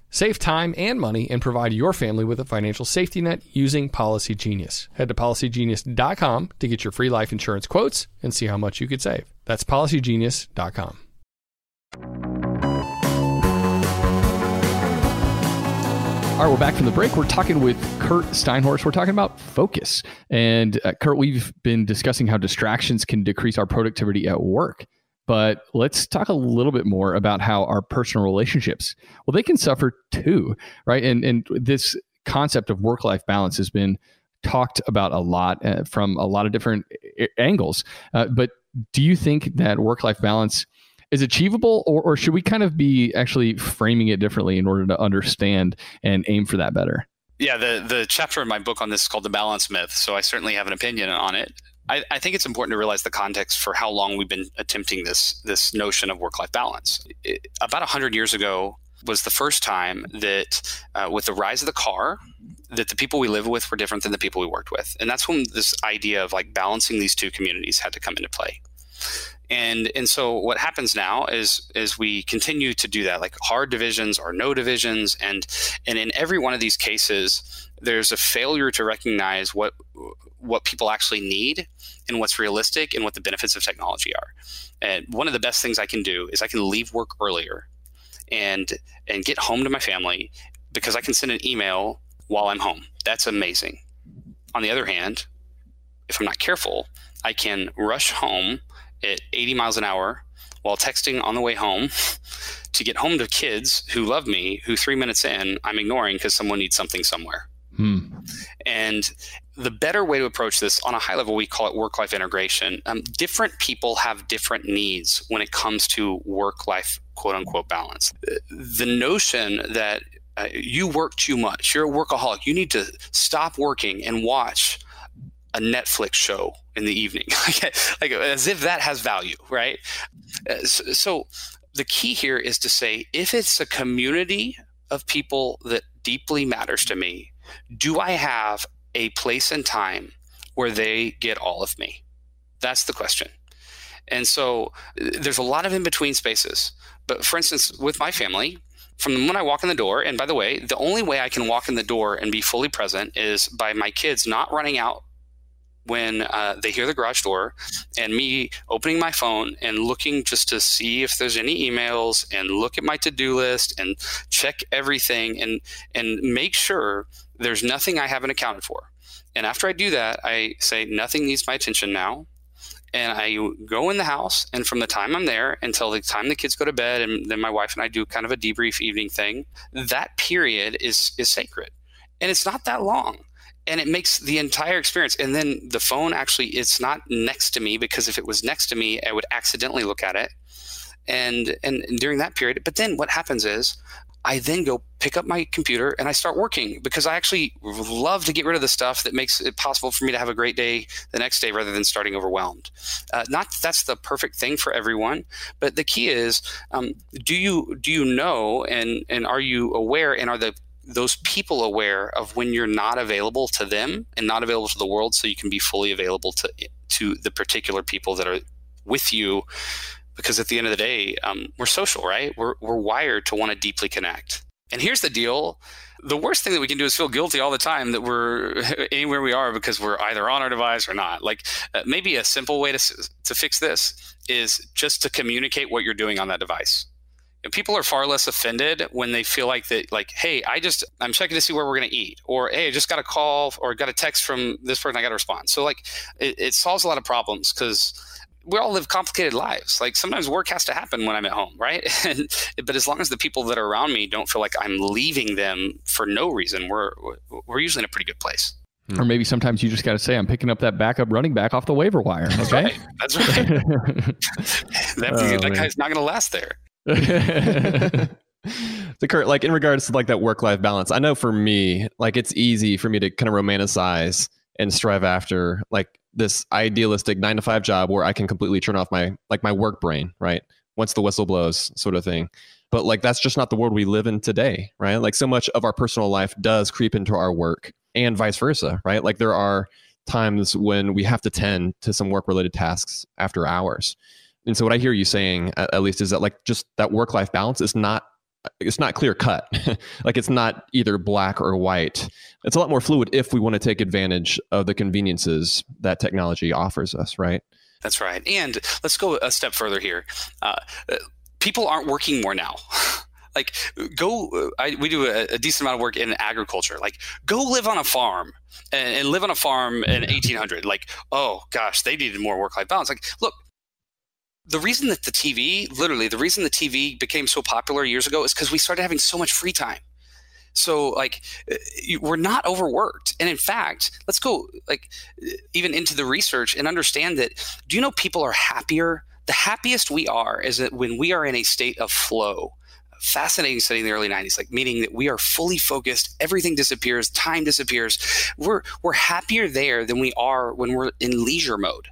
Save time and money and provide your family with a financial safety net using Policy Genius. Head to policygenius.com to get your free life insurance quotes and see how much you could save. That's policygenius.com. All right, we're back from the break. We're talking with Curt Steinhorst. We're talking about focus. And uh, Curt, we've been discussing how distractions can decrease our productivity at work. But let's talk a little bit more about how our personal relationships, well, they can suffer too, right? And and this concept of work life balance has been talked about a lot uh, from a lot of different uh, angles. Uh, but do you think that work life balance is achievable, or, or should we kind of be actually framing it differently in order to understand and aim for that better? Yeah, the the chapter in my book on this is called the balance myth. So I certainly have an opinion on it. I, I, think it's important to realize the context for how long we've been attempting this this notion of work life balance. It, about hundred years ago was the first time that, uh, with the rise of the car, that the people we live with were different than the people we worked with, and that's when this idea of like balancing these two communities had to come into play. And and so what happens now is is we continue to do that, like hard divisions or no divisions, and and in every one of these cases, there's a failure to recognize what what people actually need and what's realistic and what the benefits of technology are. And one of the best things I can do is I can leave work earlier and and get home to my family because I can send an email while I'm home. That's amazing. On the other hand, if I'm not careful, I can rush home at 80 miles an hour while texting on the way home to get home to kids who love me, who three minutes in I'm ignoring because someone needs something somewhere. Hmm. And the better way to approach this on a high level, we call it work life integration. Um, different people have different needs when it comes to work life, quote unquote, balance. The notion that uh, you work too much, you're a workaholic, you need to stop working and watch a Netflix show in the evening, like as if that has value, right? Uh, so, so the key here is to say if it's a community of people that deeply matters to me, do I have a place and time where they get all of me? That's the question. And so there's a lot of in between spaces. But for instance, with my family, from when I walk in the door, and by the way, the only way I can walk in the door and be fully present is by my kids not running out when uh, they hear the garage door and me opening my phone and looking just to see if there's any emails and look at my to-do list and check everything and and make sure there's nothing I haven't accounted for. And after I do that, I say, nothing needs my attention now. And I go in the house, and from the time I'm there until the time the kids go to bed, and then my wife and I do kind of a debrief evening thing, that period is is sacred. And it's not that long and it makes the entire experience and then the phone actually it's not next to me because if it was next to me i would accidentally look at it and and during that period but then what happens is I then go pick up my computer and I start working because I actually love to get rid of the stuff that makes it possible for me to have a great day the next day rather than starting overwhelmed. Uh, not that's the perfect thing for everyone, but the key is um, do you do you know and and are you aware and are the those people aware of when you're not available to them and not available to the world so you can be fully available to to the particular people that are with you because at the end of the day, um, we're social, right? We're, we're wired to want to deeply connect. And here's the deal the worst thing that we can do is feel guilty all the time that we're anywhere we are because we're either on our device or not. Like uh, maybe a simple way to, to fix this is just to communicate what you're doing on that device. And people are far less offended when they feel like that like hey i just i'm checking to see where we're going to eat or hey i just got a call or got a text from this person i got to respond so like it, it solves a lot of problems because we all live complicated lives. Like sometimes work has to happen when I'm at home, right? And, but as long as the people that are around me don't feel like I'm leaving them for no reason, we're we're usually in a pretty good place. Hmm. Or maybe sometimes you just got to say, "I'm picking up that backup running back off the waiver wire." Okay? That's right. That's right. that, oh, that guy's not going to last there. so Curt, like in regards to like that work life balance, I know for me, like it's easy for me to kind of romanticize and strive after like this idealistic nine to five job where I can completely turn off my like my work brain, right? Once the whistle blows, sort of thing. But like that's just not the world we live in today, right? Like so much of our personal life does creep into our work and vice versa, right? Like there are times when we have to tend to some work related tasks after hours. And so what I hear you saying at least is that like just that work life balance is not it's not clear cut. like it's not either black or white. It's a lot more fluid if we want to take advantage of the conveniences that technology offers us, right? That's right. And let's go a step further here. Uh, people aren't working more now. like go I, we do a, a, decent amount of work in agriculture like go live on a farm and, and live on a farm in 1800 like oh gosh they needed more work life balance like look the reason that the TV, literally, the reason the TV became so popular years ago is because we started having so much free time. So, like, uh, we're not overworked. And in fact, let's go, like, even into the research and understand that do you know people are happier? The happiest we are is that when we are in a state of flow. Fascinating study in the early 90s, like meaning that we are fully focused, everything disappears, time disappears. We're we're happier there than we are when we're in leisure mode.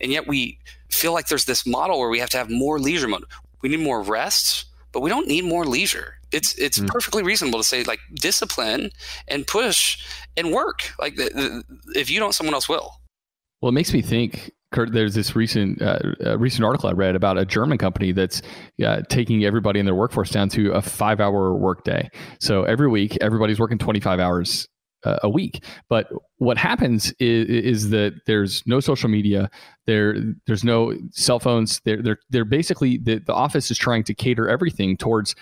And yet we feel like there's this model where we have to have more leisure mode. We need more rest, but we don't need more leisure. It's it's mm. perfectly reasonable to say like discipline and push and work. Like the, the, if you don't, someone else will. Well, it makes me think Curt, there's this recent uh, recent article I read about a German company that's uh, taking everybody in their workforce down to a five hour workday. So every week, everybody's working 25 hours a week. But what happens is, is that there's no social media, there there's no cell phones. They're they're they're basically the, the office is trying to cater everything towards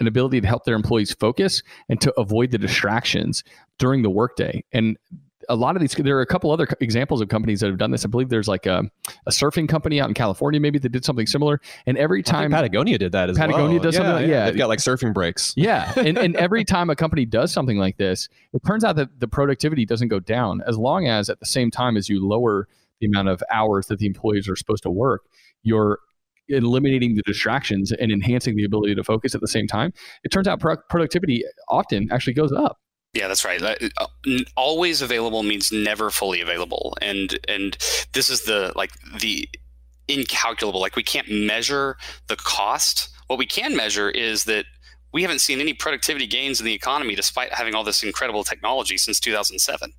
an ability to help their employees focus and to avoid the distractions during the workday. And a lot of these there are a couple other examples of companies that have done this. I believe there's like a, a surfing company out in california maybe that did something similar. And every time patagonia did that as patagonia well. does yeah, something like, yeah they've got like surfing breaks. Yeah and, and every time a company does something like this it turns out that the productivity doesn't go down as long as at the same time as you lower the amount of hours that the employees are supposed to work you're eliminating the distractions and enhancing the ability to focus at the same time. It turns out pro- productivity often actually goes up yeah, that's right. Uh, always available means never fully available, and and this is the like the incalculable. Like we can't measure the cost. What we can measure is that we haven't seen any productivity gains in the economy despite having all this incredible technology since 2007.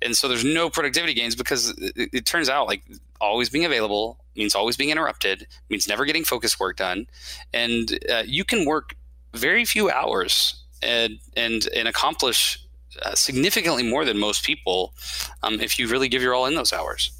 And so there's no productivity gains because it, it turns out like always being available means always being interrupted, means never getting focus work done, and uh, you can work very few hours and and, and accomplish uh, significantly more than most people um, if you really give your all in those hours.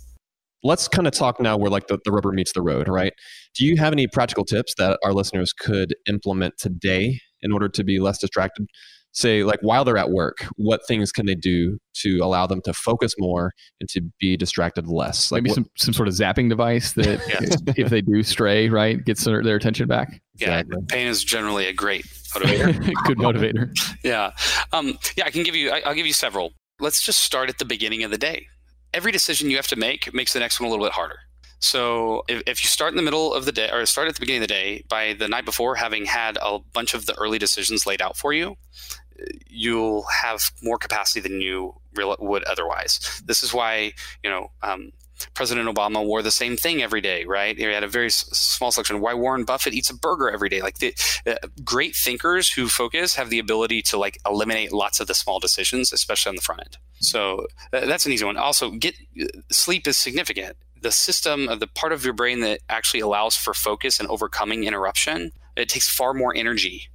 Let's kind of talk now where like the, the rubber meets the road, right? Do you have any practical tips that our listeners could implement today in order to be less distracted? say like while they're at work what things can they do to allow them to focus more and to be distracted less like maybe what, some, some sort of zapping device that if they do stray right gets their, their attention back yeah exactly. pain is generally a great motivator. Good motivator. yeah. Um, yeah i can give you I, i'll give you several. Let's just start at the beginning of the day. Every decision you have to make makes the next one a little bit harder. So if, if, you start in the middle of the day or start at the beginning of the day, by the night before having had a bunch of the early decisions laid out for you, you'll have more capacity than you would otherwise. This is why you know um, President Obama wore the same thing every day, right? He had a very small selection. Why Warren Buffett eats a burger every day? Like the uh, great thinkers who focus have the ability to like eliminate lots of the small decisions, especially on the front end. So uh, that's an easy one. Also, get uh, sleep is significant. The system of the part of your brain that actually allows for focus and overcoming interruption, it takes far more energy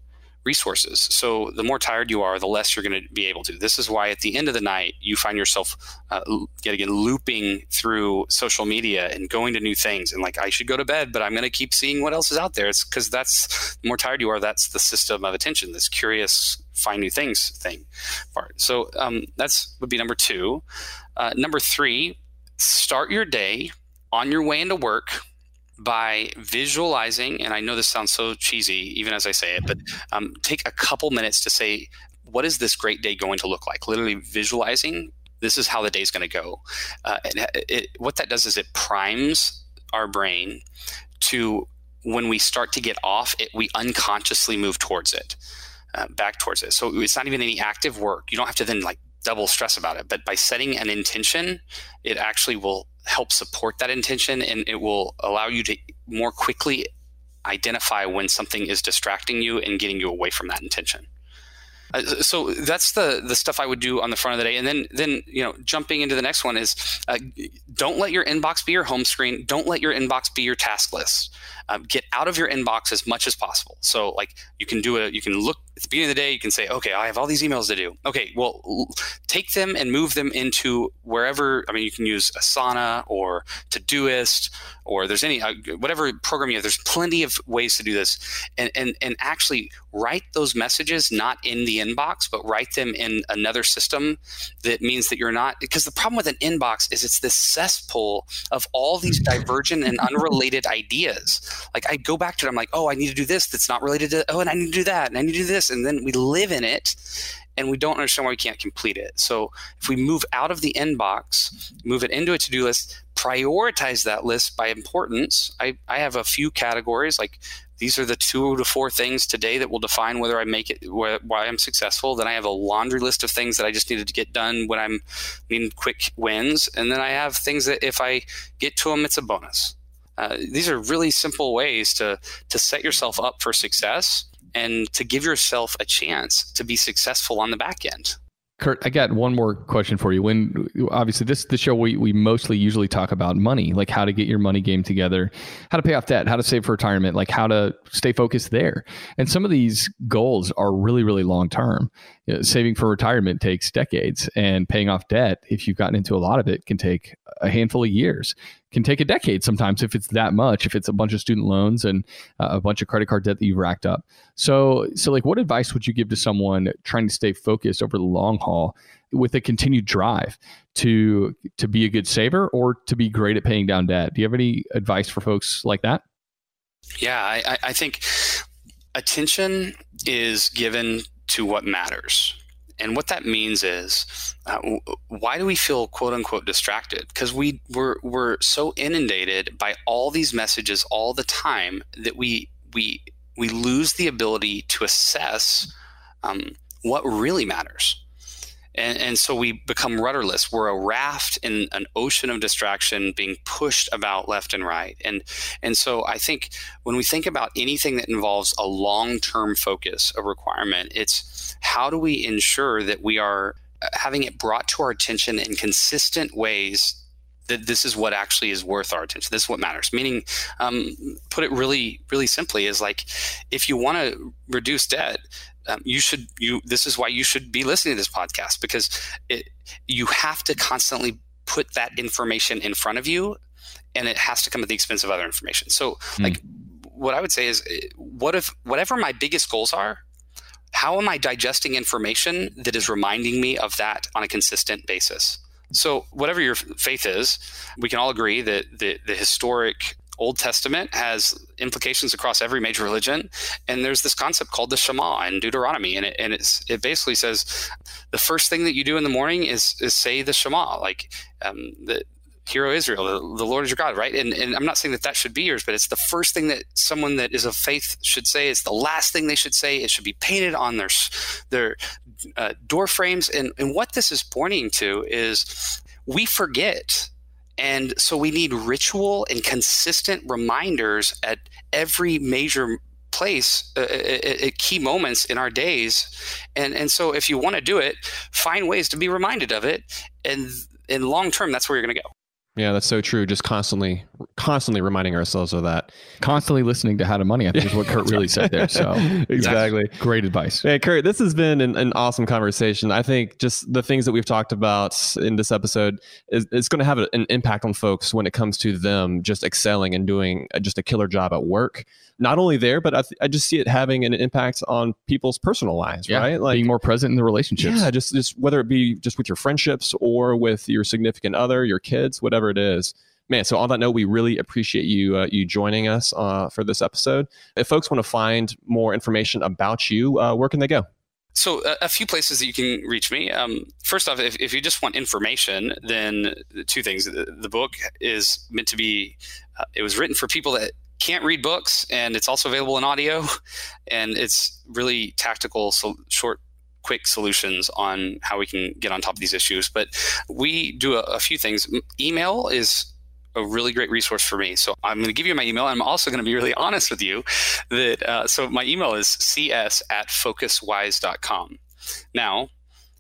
resources. So the more tired you are, the less you're going to be able to. This is why at the end of the night, you find yourself uh, yet again looping through social media and going to new things. And like, I should go to bed, but I'm going to keep seeing what else is out there. It's because that's the more tired you are, that's the system of attention, this curious, find new things thing part. So um, that's would be number two. Uh, number three, start your day on your way into work by visualizing, and I know this sounds so cheesy even as I say it, but um, take a couple minutes to say, what is this great day going to look like? Literally visualizing this is how the day is going to go. Uh, it, it, what that does is it primes our brain to when we start to get off it, we unconsciously move towards it, uh, back towards it. So it's not even any active work. You don't have to then like double stress about it. But by setting an intention, it actually will help support that intention and it will allow you to more quickly identify when something is distracting you and getting you away from that intention. Uh, so that's the the stuff I would do on the front of the day, and then then you know jumping into the next one is uh, don't let your inbox be your home screen. Don't let your inbox be your task list. Um, get out of your inbox as much as possible. So like you can do a you can look at the beginning of the day. You can say, okay, I have all these emails to do. Okay, well take them and move them into wherever. I mean, you can use Asana or Todoist or there's any uh, whatever program you have. There's plenty of ways to do this, and and and actually write those messages not in the inbox, but write them in another system. That means that you're not because the problem with an inbox is it's this cesspool of all these divergent and unrelated ideas. Like I go back to it, I'm like, oh, I need to do this. That's not related to. Oh, and I need to do that, and I need to do this, and then we live in it, and we don't understand why we can't complete it. So if we move out of the inbox, move it into a to do list, prioritize that list by importance. I, I have a few categories like these are the two to four things today that will define whether I make it, why I'm successful. Then I have a laundry list of things that I just needed to get done when I'm needing quick wins. And then I have things that if I get to them, it's a bonus. Uh, these are really simple ways to to set yourself up for success and to give yourself a chance to be successful on the back end. Curt, I got one more question for you. When obviously this the show we we mostly usually talk about money, like how to get your money game together, how to pay off debt, how to save for retirement, like how to stay focused there. And some of these goals are really really long term. You know, saving for retirement takes decades, and paying off debt, if you've gotten into a lot of it, can take a handful of years. Can take a decade sometimes if it's that much if it's a bunch of student loans and uh, a bunch of credit card debt that you've racked up. So so like what advice would you give to someone trying to stay focused over the long haul with a continued drive to to be a good saver or to be great at paying down debt? Do you have any advice for folks like that? Yeah i, I think attention is given to what matters and what that means is, uh, why do we feel quote unquote distracted? Because we we're, we're so inundated by all these messages all the time that we we we lose the ability to assess um, what really matters and, and so we become rudderless. We're a raft in an ocean of distraction being pushed about left and right. And, and so I think when we think about anything that involves a long term focus, a requirement, it's how do we ensure that we are uh, having it brought to our attention in consistent ways that this is what actually is worth our attention. This is what matters. Meaning, um, put it really, really simply, is like if you want to reduce debt, um, you should you this is why you should be listening to this podcast because it you have to constantly put that information in front of you and it has to come at the expense of other information so mm. like what i would say is what if whatever my biggest goals are how am i digesting information that is reminding me of that on a consistent basis so whatever your faith is we can all agree that the, the historic Old Testament has implications across every major religion, and there's this concept called the Shema in Deuteronomy, and it and it basically says the first thing that you do in the morning is is say the Shema, like um, the Hear O Israel, the, the, Lord is your God, right? And, and I'm not saying that that should be yours, but it's the first thing that someone that is of faith should say. It's the last thing they should say. It should be painted on their their uh, door frames. And, and what this is pointing to is we forget and so we need ritual and consistent reminders at every major place uh, at, uh, uh, at, key moments in our days. And, and so if you want to do it, find ways to be reminded of it. And in long term, that's where you're going to go. Yeah, that's so true. Just constantly, constantly reminding ourselves of that. Constantly listening to how to money. I think is what Curt really said there. So exactly, great advice. Hey, Curt, this has been an, an, awesome conversation. I think just the things that we've talked about in this episode is, is going to have an impact on folks when it comes to them just excelling and doing uh, just a killer job at work. Not only there, but I, th- I just see it having an impact on people's personal lives. Yeah, right, like being more present in the relationships. Yeah, just just whether it be just with your friendships or with your significant other, your kids, whatever it is man so on that note we really appreciate you uh, you joining us uh, for this episode if folks want to find more information about you uh, where can they go so a, a, few places that you can reach me um, first off if, if, you just want information then two things the, the book is meant to be uh, it was written for people that can't read books and it's also available in audio and it's really tactical so short quick solutions on how we can get on top of these issues but we do a, a few things email is a really great resource for me. So I'm going to give you my email. I'm also going to be really honest with you that uh, so my email is cs at focuswise.com. Now,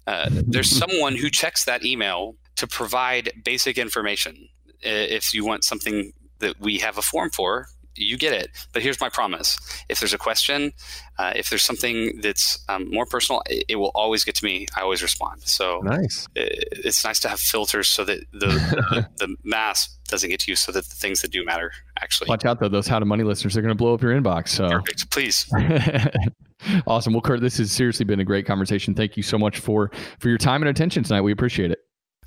uh, there's someone who checks that email to provide basic information. If you want something that we have a form for, you get it. But here's my promise: if there's a question, uh, if there's something that's um, more personal, it, it, will always get to me. I always respond. So nice. It, it's nice to have filters so that the, the, the mass doesn't get to you, so that the things that do matter actually. Watch out though; those how to money listeners are going to blow up your inbox. So perfect, please. awesome. Well, Curt, this has seriously been a great conversation. Thank you so much for for your time and attention tonight. We appreciate it.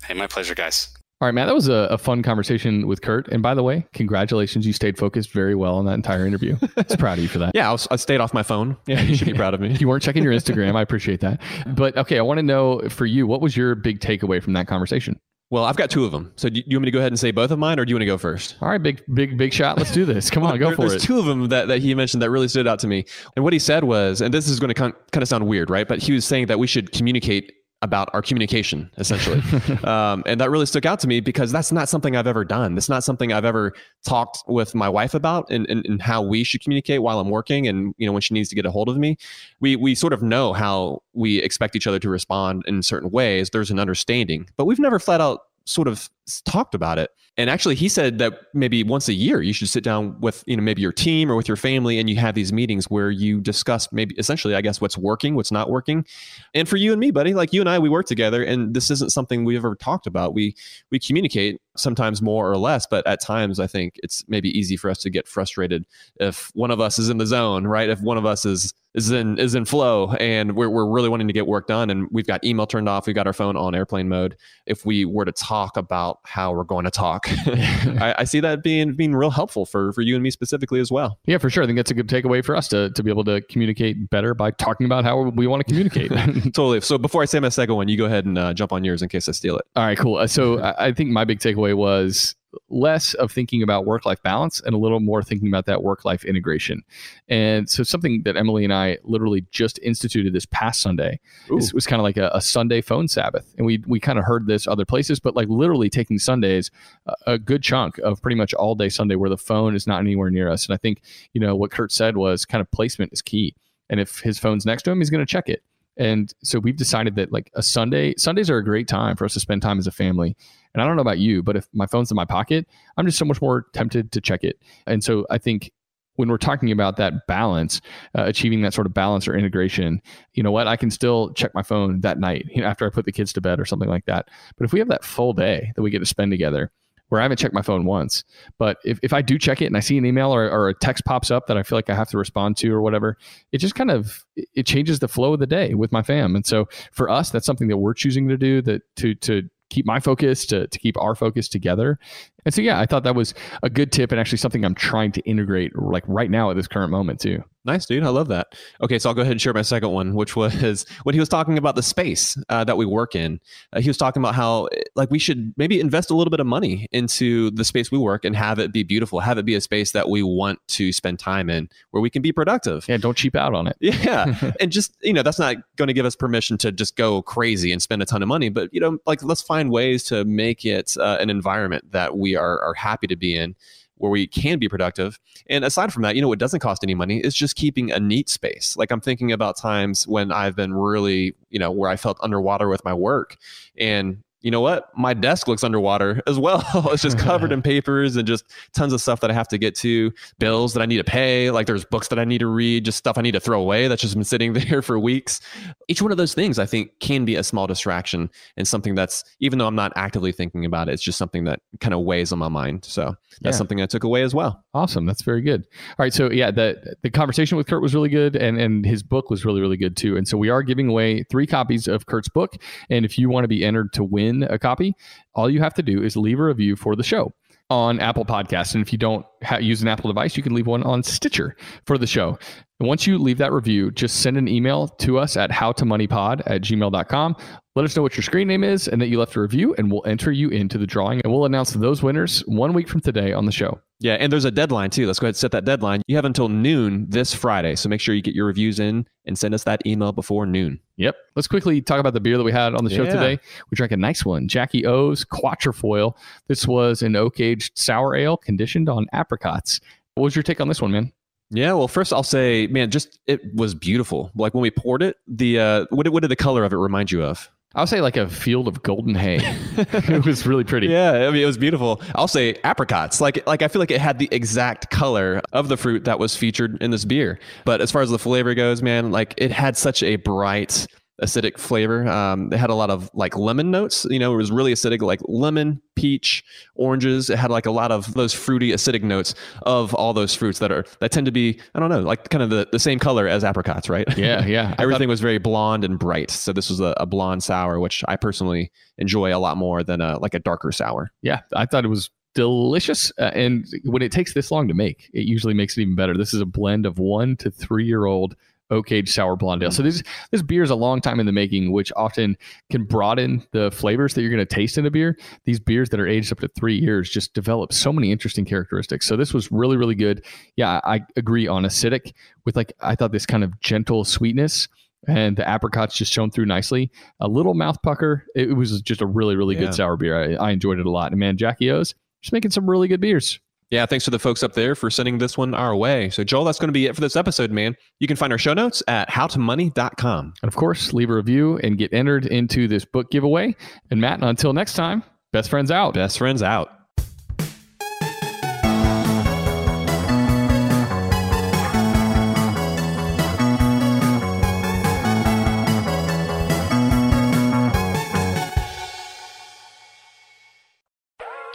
Hey, my pleasure, guys. All right, man, that was a, a, fun conversation with Curt. And by the way, congratulations. You stayed focused very well on that entire interview. I was proud of you for that. Yeah, I, was, I stayed off my phone. Yeah, you should be proud of me. you weren't checking your Instagram. I appreciate that. But okay, I want to know for you, what was your big takeaway from that conversation? Well, I've got two of them. So do you want me to go ahead and say both of mine, or do you want to go first? All right, big, big, big shot. Let's do this. Come on, oh, go there, for there's it. There's two of them that, that he mentioned that really stood out to me. And what he said was, and this is going to kind of sound weird, right? But he was saying that we should communicate about our communication essentially. Um, and that really stuck out to me because that's not something i've ever done. It's not something i've ever talked with my wife about and, and, and, how we should communicate while i'm working and you know when she needs to get a hold of me. We we sort of know how we expect each other to respond in certain ways. There's an understanding but we've never flat out sort of talked about it. And actually, he said that maybe once a year you should sit down with you know maybe your team or with your family, and you have these meetings where you discuss maybe essentially, I guess, what's working, what's not working. And for you and me, buddy, like you and I, we work together, and this isn't something we've ever talked about. We we communicate sometimes more or less, but at times I think it's maybe easy for us to get frustrated if one of us is in the zone, right? If one of us is is in is in flow and we're, we're really wanting to get work done and we've got email turned off we've got our phone on airplane mode if we were to talk about how we're going to talk. I, I, see that being being real helpful for for you and me specifically as well. Yeah for sure. I think that's a good takeaway for us to, to be able to communicate better by talking about how we want to communicate. Totally. So before i say my second one you go ahead and uh, jump on yours in case i steal it. All right cool. Uh, so I, I think my big takeaway was less of thinking about work life balance and a little more thinking about that work life integration. And so, something that Emily and I literally just instituted this past Sunday is, was kind of like a, a, Sunday phone Sabbath. And we, we kind of heard this other places, but like literally taking Sundays, a, a good chunk of pretty much all day Sunday where the phone is not anywhere near us. And I think, you know, what Curt said was kind of placement is key. And if his phone's next to him, he's going to check it. And so we've decided that like a Sunday, Sundays are a great time for us to spend time as a family. And I don't know about you, but if my phone's in my pocket, I'm just so much more tempted to check it. And so I think when we're talking about that balance, uh, achieving that sort of balance or integration, you know what? I can still check my phone that night you know, after I put the kids to bed or something like that. But if we have that full day that we get to spend together, where I haven't checked my phone once, but if, if I do check it and I see an email or, or a text pops up that I feel like I have to respond to or whatever, it just kind of it changes the flow of the day with my fam. And so for us, that's something that we're choosing to do that to to keep my focus, to, to keep our focus together. And so, yeah, I thought that was a good tip and actually something I'm trying to integrate like right now at this current moment too. Nice, dude. I love that. Okay, so I'll go ahead and share my second one, which was when he was talking about the space uh, that we work in. Uh, he was talking about how like we should maybe invest a little bit of money into the space we work and have it be beautiful, have it be a space that we want to spend time in, where we can be productive. Yeah, don't cheap out on it. Yeah, and just you know that's not going to give us permission to just go crazy and spend a ton of money, but you know like let's find ways to make it uh, an environment that we are are happy to be in where we can be productive. And aside from that, you know, what doesn't cost any money is just keeping a neat space. Like I'm thinking about times when I've been really, you know, where I felt underwater with my work and you know what? My desk looks underwater as well. it's just covered in papers and just tons of stuff that I have to get to, bills that I need to pay. Like there's books that I need to read, just stuff I need to throw away that's just been sitting there for weeks. Each one of those things I think can be a small distraction and something that's, even though I'm not actively thinking about it, it's just something that kind of weighs on my mind. So that's Yeah. something I took away as well. Awesome. That's very good. All right. So yeah, the the conversation with Curt was really good and and his book was really, really good too. And so we are giving away three copies of Curt's book. And if you want to be entered to win a copy, all you have to do is leave a review for the show on Apple Podcasts. And if you don't ha- use an Apple device, you can leave one on Stitcher for the show. Once you leave that review, just send an email to us at howtomoneypod at gmail.com. Let us know what your screen name is and that you left a review, and we'll enter you into the drawing. And we'll announce those winners one week from today on the show. Yeah, and there's a deadline too. Let's go ahead and set that deadline. You have until noon this Friday. So make sure you get your reviews in and send us that email before noon. Yep. Let's quickly talk about the beer that we had on the show Yeah. today. We drank a nice one, Jackie O's Quatrefoil. This was an oak aged sour ale conditioned on apricots. What was your take on this one, man? Yeah, well, first I'll say, man, just it was beautiful. Like when we poured it, the uh, what, did- what did the color of it remind you of? I would say like a field of golden hay. it was really pretty. Yeah, I mean it was beautiful. I'll say apricots. Like like I feel like it had the exact color of the fruit that was featured in this beer. But as far as the flavor goes, man, like it had such a bright acidic flavor. Um, it had a lot of like lemon notes. You know, it was really acidic, like lemon, peach, oranges. It had like a lot of those fruity acidic notes of all those fruits that are that tend to be I don't know, like kind of the, the same color as apricots, right? Yeah, yeah. I thought- Everything was very blonde and bright. So this was a, a blonde sour, which I personally enjoy a lot more than a like a darker sour. yeah, I thought it was delicious. Uh, and when it takes this long to make, it usually makes it even better. This is a blend of one to three year old oak aged sour blonde ale. Hmm. So this this beer is a long time in the making, which often can broaden the flavors that you're going to taste in a beer. These beers that are aged up to three years just develop so many interesting characteristics. So this was really really good. Yeah, I agree on acidic with like I thought this kind of gentle sweetness. And the apricots just shone through nicely. A little mouth pucker. It, it was just a really, really Yeah. good sour beer. I, I enjoyed it a lot. And man, Jackie O's just making some really good beers. Yeah, thanks to the folks up there for sending this one our way. So Joel, that's going to be it for this episode, man. You can find our show notes at howtomoney.com. And of course, leave a review and get entered into this book giveaway. And Matt, until next time, best friends out. Best friends out.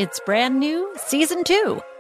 It's brand new, season two.